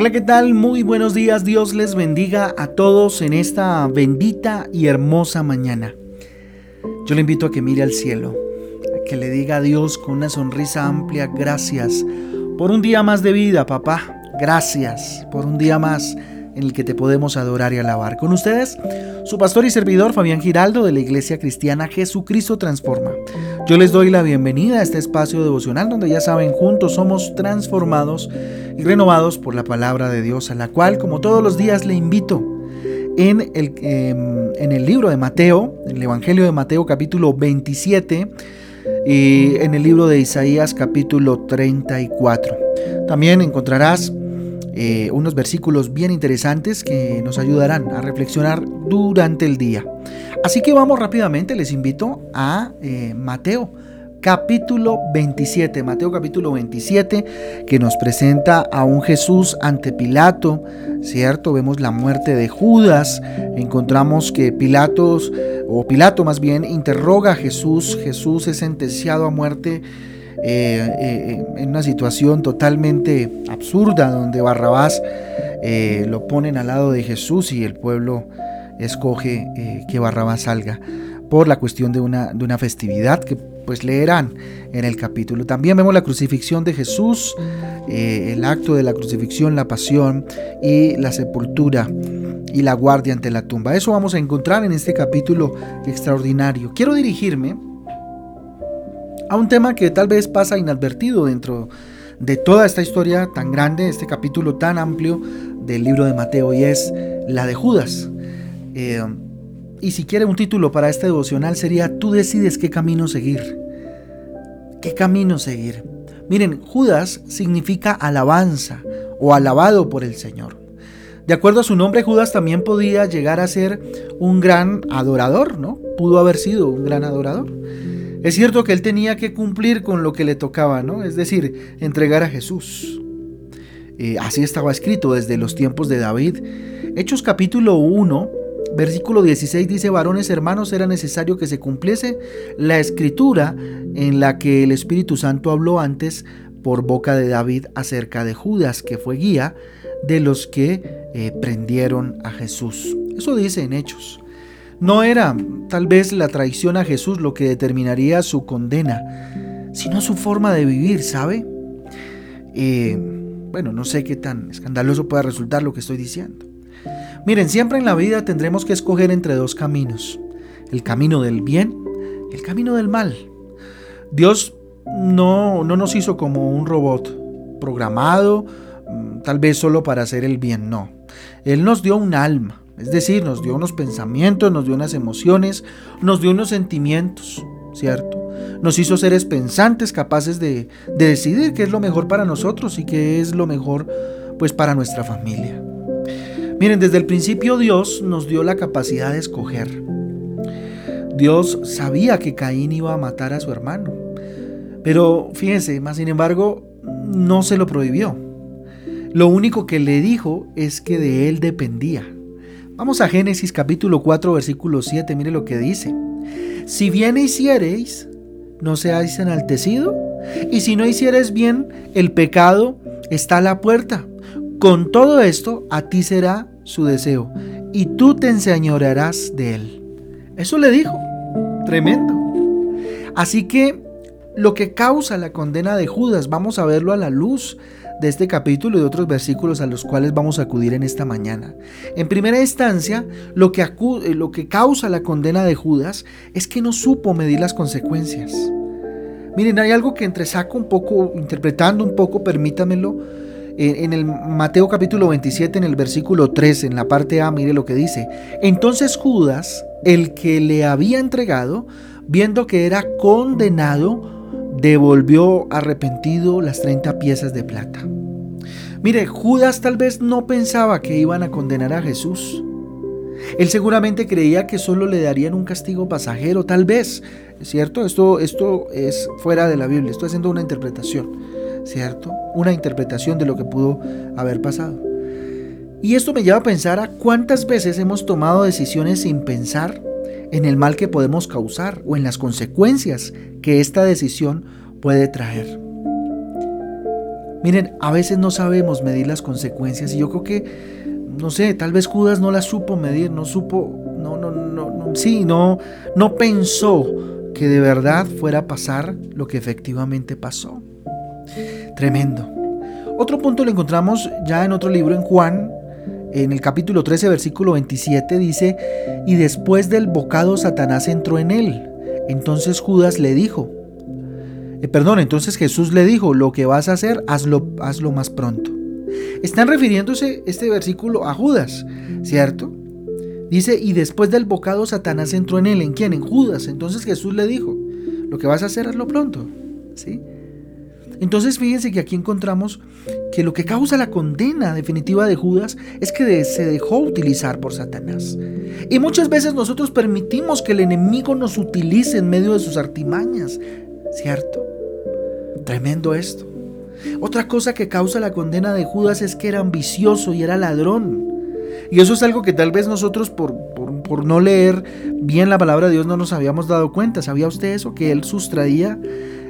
Hola, ¿qué tal? Muy buenos días. Dios les bendiga a todos en esta bendita y hermosa mañana. Yo le invito a que mire al cielo, a que le diga a Dios con una sonrisa amplia, gracias por un día más de vida, papá. Gracias por un día más en el que te podemos adorar y alabar. Con ustedes, su pastor y servidor Fabián Giraldo de la Iglesia Cristiana Jesucristo Transforma. Yo les doy la bienvenida a este espacio devocional donde ya saben, juntos somos transformados renovados por la palabra de Dios, a la cual, como todos los días, le invito en el, em, en el libro de Mateo, en el Evangelio de Mateo capítulo 27 y en el libro de Isaías capítulo 34. También encontrarás eh, unos versículos bien interesantes que nos ayudarán a reflexionar durante el día. Así que vamos rápidamente, les invito a eh, Mateo capítulo 27, Mateo capítulo 27, que nos presenta a un Jesús ante Pilato, ¿cierto? Vemos la muerte de Judas, encontramos que Pilatos, o Pilato más bien, interroga a Jesús, Jesús es sentenciado a muerte eh, eh, en una situación totalmente absurda donde Barrabás eh, lo ponen al lado de Jesús y el pueblo escoge que Barrabás salga por la cuestión de una, de una festividad que pues leerán en el capítulo. También vemos la crucifixión de Jesús, el acto de la crucifixión, la pasión y la sepultura y la guardia ante la tumba. Eso vamos a encontrar en este capítulo extraordinario. Quiero dirigirme a un tema que tal vez pasa inadvertido dentro de toda esta historia tan grande, este capítulo tan amplio del libro de Mateo, y es la de Judas. Eh, y si quiere un título para este devocional sería Tú decides qué camino seguir. ¿Qué camino seguir? Miren, Judas significa alabanza o alabado por el Señor. De acuerdo a su nombre, Judas también podía llegar a ser un gran adorador, ¿no? Pudo haber sido un gran adorador. Es cierto que él tenía que cumplir con lo que le tocaba, ¿no? Es decir, entregar a Jesús. Eh, así estaba escrito desde los tiempos de David. Hechos capítulo 1, versículo 16 dice, varones hermanos, era necesario que se cumpliese la escritura en la que el Espíritu Santo habló antes por boca de David acerca de Judas, que fue guía de los que eh, prendieron a Jesús. Eso dice en Hechos. No era tal vez la traición a Jesús lo que determinaría su condena, sino su forma de vivir, ¿sabe? Eh, bueno, no sé qué tan escandaloso pueda resultar lo que estoy diciendo. Miren, siempre en la vida tendremos que escoger entre dos caminos, el camino del bien y el camino del mal. Dios no, no nos hizo como un robot programado, mm, tal vez solo para hacer el bien, no. Él nos dio un alma, es decir, nos dio unos pensamientos, nos dio unas emociones, nos dio unos sentimientos, ¿cierto? Nos hizo seres pensantes, capaces de, decidir qué es lo mejor para nosotros y qué es lo mejor pues para nuestra familia. Miren, desde el principio Dios nos dio la capacidad de escoger. Dios sabía que Caín iba a matar a su hermano. Pero fíjense, más sin embargo, no se lo prohibió. Lo único que le dijo es que de él dependía. Vamos a Génesis capítulo 4 versículo 7, mire lo que dice. Si bien hiciereis, no seáis enaltecido, y si no hicieres bien, el pecado está a la puerta. Con todo esto, a ti será su deseo, y tú te enseñorearás de él. Eso le dijo. Tremendo. Así que lo que causa la condena de Judas, vamos a verlo a la luz de este capítulo y de otros versículos a los cuales vamos a acudir en esta mañana. En primera instancia, lo que, eh, lo que causa la condena de Judas es que no supo medir las consecuencias. Miren, hay algo que entresaco un poco, interpretando un poco, permítamelo. En el Mateo capítulo 27, en el versículo 3, en la parte A, mire lo que dice. Entonces Judas, el que le había entregado, viendo que era condenado, devolvió arrepentido las 30 piezas de plata. Mire, Judas tal vez no pensaba que iban a condenar a Jesús. Él seguramente creía que solo le darían un castigo pasajero, tal vez, ¿cierto? Esto, esto es fuera de la Biblia, estoy haciendo una interpretación, ¿cierto? Una interpretación de lo que pudo haber pasado. Y esto me lleva a pensar a cuántas veces hemos tomado decisiones sin pensar en el mal que podemos causar o en las consecuencias que esta decisión puede traer. Miren, a veces no sabemos medir las consecuencias y yo creo que, no sé, tal vez Judas no las supo medir, no supo, no, no, no, no sí, no, no pensó que de verdad fuera a pasar lo que efectivamente pasó. Tremendo. Otro punto lo encontramos ya en otro libro, en Juan, en el capítulo 13, versículo 27, dice, y después del bocado Satanás entró en él. Entonces Judas le dijo, eh, perdón, entonces Jesús le dijo, lo que vas a hacer, hazlo, hazlo más pronto. Están refiriéndose este versículo a Judas, ¿cierto? Dice, y después del bocado Satanás entró en él. ¿En quién? En Judas. Entonces Jesús le dijo, lo que vas a hacer, hazlo pronto. ¿Sí? Entonces fíjense que aquí encontramos que lo que causa la condena definitiva de Judas es que se dejó utilizar por Satanás. Y muchas veces nosotros permitimos que el enemigo nos utilice en medio de sus artimañas, ¿cierto? Tremendo esto. Otra cosa que causa la condena de Judas es que era ambicioso y era ladrón. Y eso es algo que tal vez nosotros por, por, no leer bien la palabra de Dios no nos habíamos dado cuenta. ¿Sabía usted eso? Que él sustraía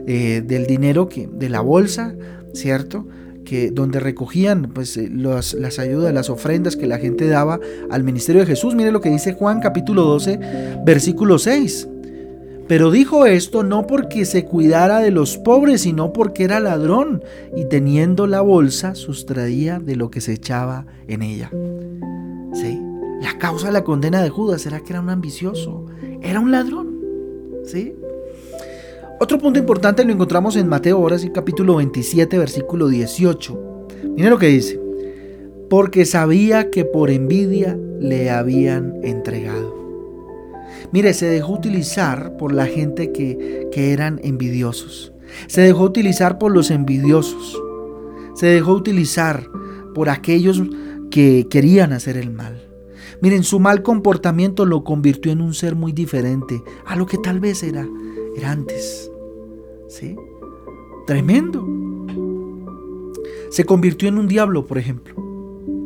eh, del dinero que, de la bolsa, ¿cierto? Que, donde recogían pues, eh, las ayudas, las ofrendas que la gente daba al ministerio de Jesús. Mire lo que dice Juan capítulo 12, versículo 6. Pero dijo esto no porque se cuidara de los pobres, sino porque era ladrón y teniendo la bolsa sustraía de lo que se echaba en ella. ¿Sí? La causa de la condena de Judas era que era un ambicioso, era un ladrón. ¿Sí? Otro punto importante lo encontramos en Mateo, ahora sí, capítulo 27, versículo 18. Mire lo que dice. Porque sabía que por envidia le habían entregado. Mire, se dejó utilizar por la gente que, que eran envidiosos. Se dejó utilizar por los envidiosos. Se dejó utilizar por aquellos que querían hacer el mal. Miren, su mal comportamiento lo convirtió en un ser muy diferente a lo que tal vez era, era antes. ¿Sí? Tremendo. Se convirtió en un diablo, por ejemplo.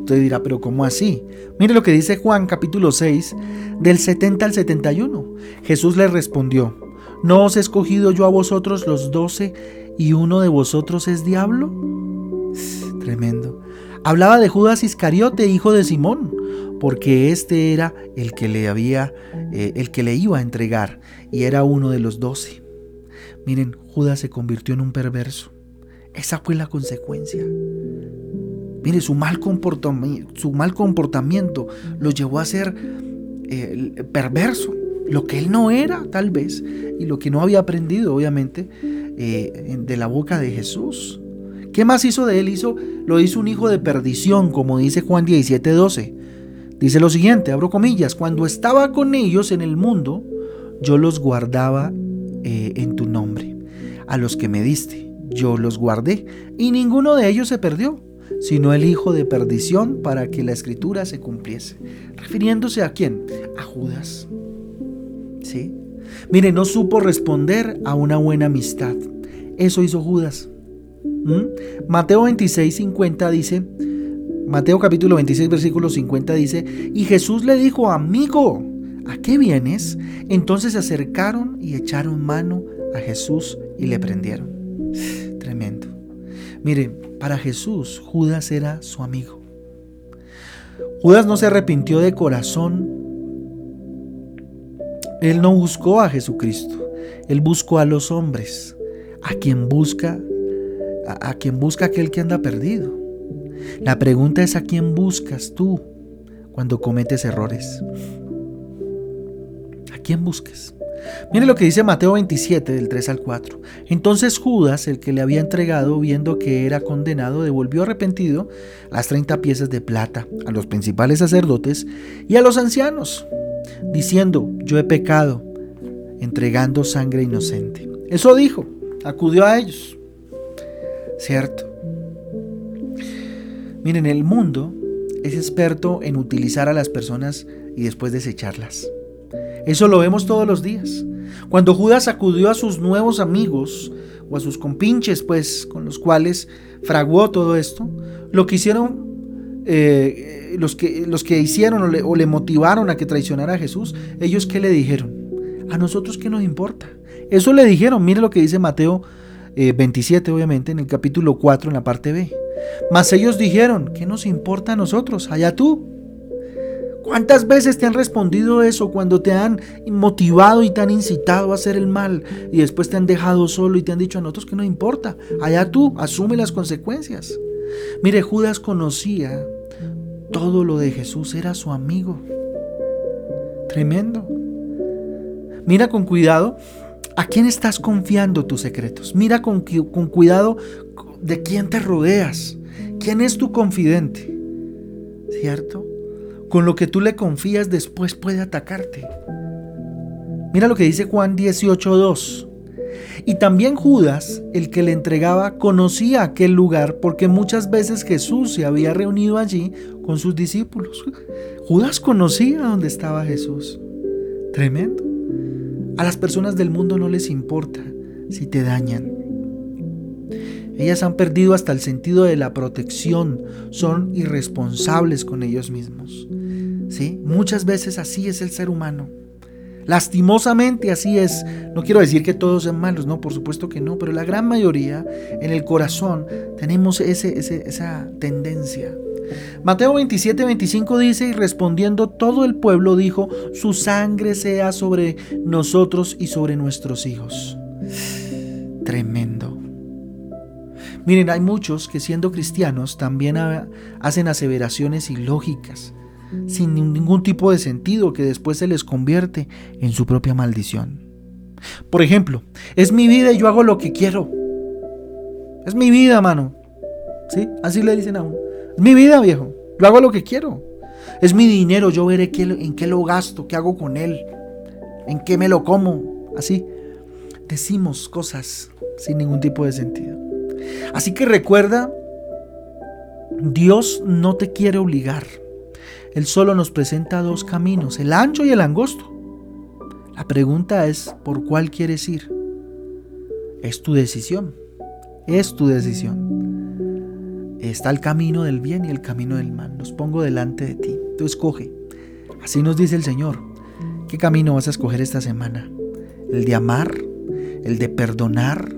Usted dirá, pero ¿cómo así? Mire lo que dice Juan capítulo 6, del 70 al 71. Jesús le respondió, ¿no os he escogido yo a vosotros los doce y uno de vosotros es diablo? Tremendo. Hablaba de Judas Iscariote, hijo de Simón, porque este era el que le había, eh, el que le iba a entregar, y era uno de los doce. Miren, Judas se convirtió en un perverso. Esa fue la consecuencia. Mire, su mal, comportamiento, su mal comportamiento lo llevó a ser eh, perverso. Lo que él no era, tal vez, y lo que no había aprendido, obviamente, eh, de la boca de Jesús. ¿Qué más hizo de él? Hizo, lo hizo un hijo de perdición, como dice Juan 17:12. Dice lo siguiente, abro comillas, cuando estaba con ellos en el mundo, yo los guardaba eh, en. A los que me diste, yo los guardé, y ninguno de ellos se perdió, sino el hijo de perdición para que la escritura se cumpliese. Refiriéndose a quién? A Judas. ¿Sí? Mire, no supo responder a una buena amistad. Eso hizo Judas. ¿Mm? Mateo 26, 50 dice, Mateo capítulo 26, versículo 50 dice, y Jesús le dijo, amigo, ¿a qué vienes? Entonces se acercaron y echaron mano a Jesús y le prendieron. Tremendo. Mire, para Jesús Judas era su amigo. Judas no se arrepintió de corazón. Él no buscó a Jesucristo. Él buscó a los hombres, a quien busca, a, a quien busca aquel que anda perdido. La pregunta es a quién buscas tú cuando cometes errores quién busques. Mire lo que dice Mateo 27 del 3 al 4. Entonces Judas, el que le había entregado, viendo que era condenado, devolvió arrepentido las 30 piezas de plata a los principales sacerdotes y a los ancianos, diciendo, yo he pecado, entregando sangre inocente. Eso dijo, acudió a ellos. ¿Cierto? Miren, el mundo es experto en utilizar a las personas y después desecharlas. Eso lo vemos todos los días. Cuando Judas acudió a sus nuevos amigos o a sus compinches, pues, con los cuales fraguó todo esto, lo que hicieron, eh, los, que, los que hicieron o le, motivaron a que traicionara a Jesús, ellos qué le dijeron? A nosotros qué nos importa. Eso le dijeron, mire lo que dice Mateo 27 eh, obviamente, en el capítulo 4 en la parte B. Mas ellos dijeron, ¿qué nos importa a nosotros? Allá tú. ¿Cuántas veces te han respondido eso cuando te han motivado y te han incitado a hacer el mal y después te han dejado solo y te han dicho a nosotros que no importa? Allá tú, asume las consecuencias. Mire, Judas conocía todo lo de Jesús, era su amigo. Tremendo. Mira con cuidado a quién estás confiando tus secretos. Mira con, con cuidado de quién te rodeas. ¿Quién es tu confidente? ¿Cierto? Con lo que tú le confías después puede atacarte. Mira lo que dice Juan 18.2. Y también Judas, el que le entregaba, conocía aquel lugar porque muchas veces Jesús se había reunido allí con sus discípulos. Judas conocía dónde estaba Jesús. Tremendo. A las personas del mundo no les importa si te dañan. Ellas han perdido hasta el sentido de la protección, son irresponsables con ellos mismos. Muchas veces así es el ser humano. Lastimosamente así es. No quiero decir que todos sean malos, no, por supuesto que no, pero la gran mayoría en el corazón tenemos ese, esa tendencia. Mateo 27, 25 dice, y respondiendo todo el pueblo dijo, su sangre sea sobre nosotros y sobre nuestros hijos. Tremendo. Miren, hay muchos que siendo cristianos también hacen aseveraciones ilógicas sin ningún tipo de sentido que después se les convierte en su propia maldición. Por ejemplo, es mi vida y yo hago lo que quiero. Es mi vida, mano. ¿Sí? Así le dicen a uno. Es mi vida, viejo. Yo hago lo que quiero. Es mi dinero, yo veré en qué lo gasto, qué hago con él, en qué me lo como. Así. Decimos cosas sin ningún tipo de sentido. Así que recuerda, Dios no te quiere obligar. Él solo nos presenta dos caminos, el ancho y el angosto. La pregunta es, ¿por cuál quieres ir? Es tu decisión. Es tu decisión. Está el camino del bien y el camino del mal. Los pongo delante de ti. Tú escoge. Así nos dice el Señor. ¿Qué camino vas a escoger esta semana? ¿El de amar? ¿El de perdonar?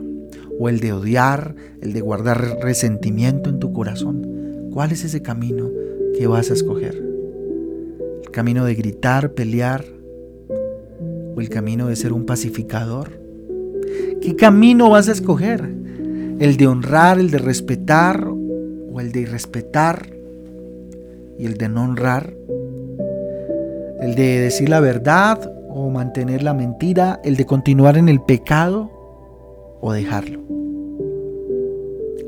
¿O el de odiar? ¿El de guardar resentimiento en tu corazón? ¿Cuál es ese camino que vas a escoger? Camino de gritar, pelear, o el camino de ser un pacificador? ¿Qué camino vas a escoger? ¿El de honrar, el de respetar, o el de irrespetar y el de no honrar? ¿El de decir la verdad o mantener la mentira? ¿El de continuar en el pecado o dejarlo?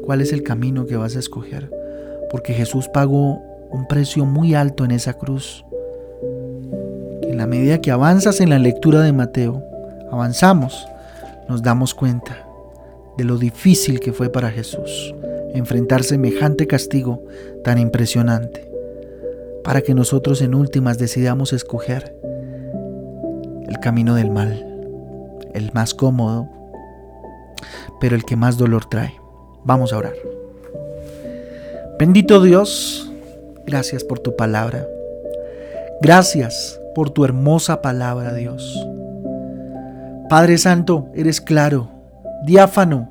¿Cuál es el camino que vas a escoger? Porque Jesús pagó un precio muy alto en esa cruz en la medida que avanzas en la lectura de Mateo, avanzamos, nos damos cuenta de lo difícil que fue para Jesús enfrentar semejante castigo tan impresionante, para que nosotros en últimas decidamos escoger el camino del mal, el más cómodo, pero el que más dolor trae. Vamos a orar. Bendito Dios, gracias por tu palabra. Gracias por tu hermosa palabra, Dios. Padre Santo, eres claro, diáfano,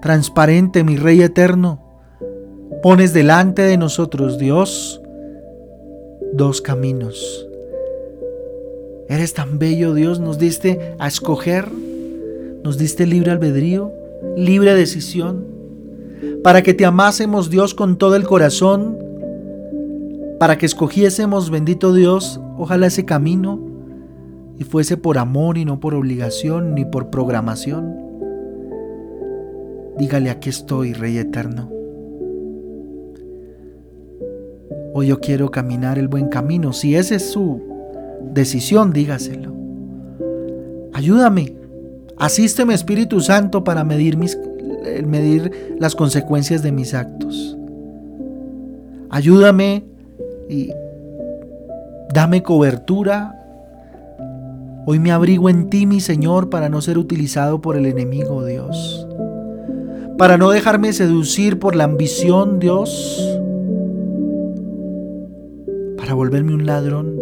transparente, mi Rey eterno. Pones delante de nosotros, Dios, dos caminos. Eres tan bello, Dios, nos diste a escoger, nos diste libre albedrío, libre decisión, para que te amásemos, Dios, con todo el corazón, para que escogiésemos, bendito Dios, ojalá ese camino y fuese por amor y no por obligación ni por programación. Dígale, aquí estoy, Rey Eterno. Hoy yo quiero caminar el buen camino. Si esa es su decisión, dígaselo. Ayúdame. Asísteme, Espíritu Santo, para medir, mis, medir las consecuencias de mis actos. Ayúdame y dame cobertura. Hoy me abrigo en ti, mi Señor, para no ser utilizado por el enemigo, Dios. Para no dejarme seducir por la ambición, Dios. Para volverme un ladrón.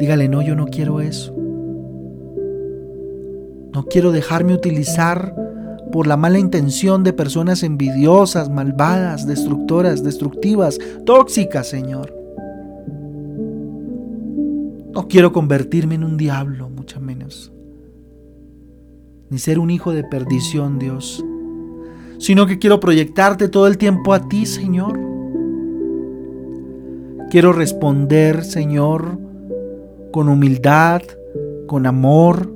Dígale, no, yo no quiero eso. No quiero dejarme utilizar por la mala intención de personas envidiosas, malvadas, destructoras, destructivas, tóxicas, Señor. No quiero convertirme en un diablo, mucho menos. Ni ser un hijo de perdición, Dios. Sino que quiero proyectarte todo el tiempo a ti, Señor. Quiero responder, Señor, con humildad, con amor,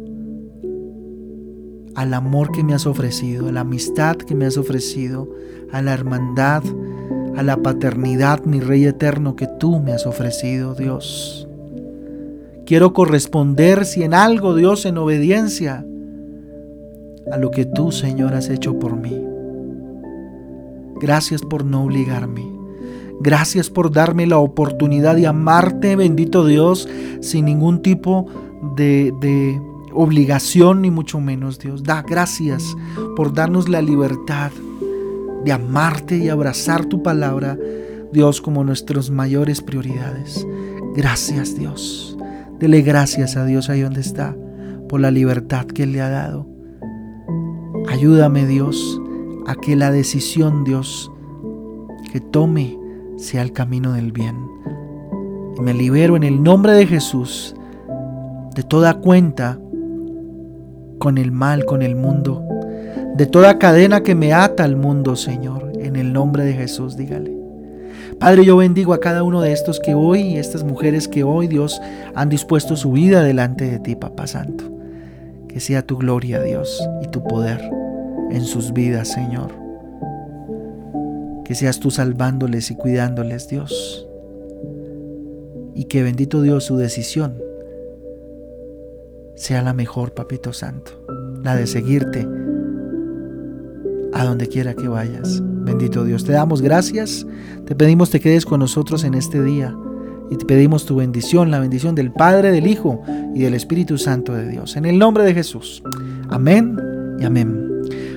al amor que me has ofrecido, a la amistad que me has ofrecido, a la hermandad, a la paternidad, mi Rey eterno, que tú me has ofrecido, Dios. Quiero corresponder, si en algo, Dios, en obediencia a lo que tú, Señor, has hecho por mí. Gracias por no obligarme. Gracias por darme la oportunidad de amarte, bendito Dios, sin ningún tipo de, de obligación ni mucho menos, Dios. Da gracias por darnos la libertad de amarte y abrazar tu palabra, Dios, como nuestras mayores prioridades. Gracias, Dios. Dele gracias a Dios ahí donde está por la libertad que Él le ha dado. Ayúdame, Dios, a que la decisión, Dios, que tome sea el camino del bien. Y me libero en el nombre de Jesús de toda cuenta con el mal, con el mundo, de toda cadena que me ata al mundo, Señor, en el nombre de Jesús, dígale. Padre, yo bendigo a cada uno de estos que hoy, estas mujeres que hoy, Dios, han dispuesto su vida delante de ti, Papá Santo. Que sea tu gloria, Dios, y tu poder en sus vidas, Señor. Que seas tú salvándoles y cuidándoles, Dios. Y que bendito Dios su decisión sea la mejor, Papito Santo, la de seguirte a donde quiera que vayas. Bendito Dios, te damos gracias, te pedimos te quedes con nosotros en este día y te pedimos tu bendición, la bendición del Padre, del Hijo y del Espíritu Santo de Dios. En el nombre de Jesús. Amén y amén.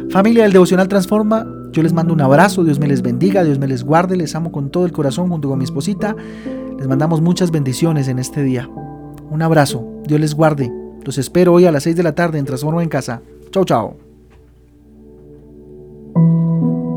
Familia del Devocional Transforma, yo les mando un abrazo, Dios me les bendiga, Dios me les guarde, les amo con todo el corazón junto con mi esposita. Les mandamos muchas bendiciones en este día. Un abrazo, Dios les guarde. Los espero hoy a las 6 de la tarde en Transforma en Casa. Thank you.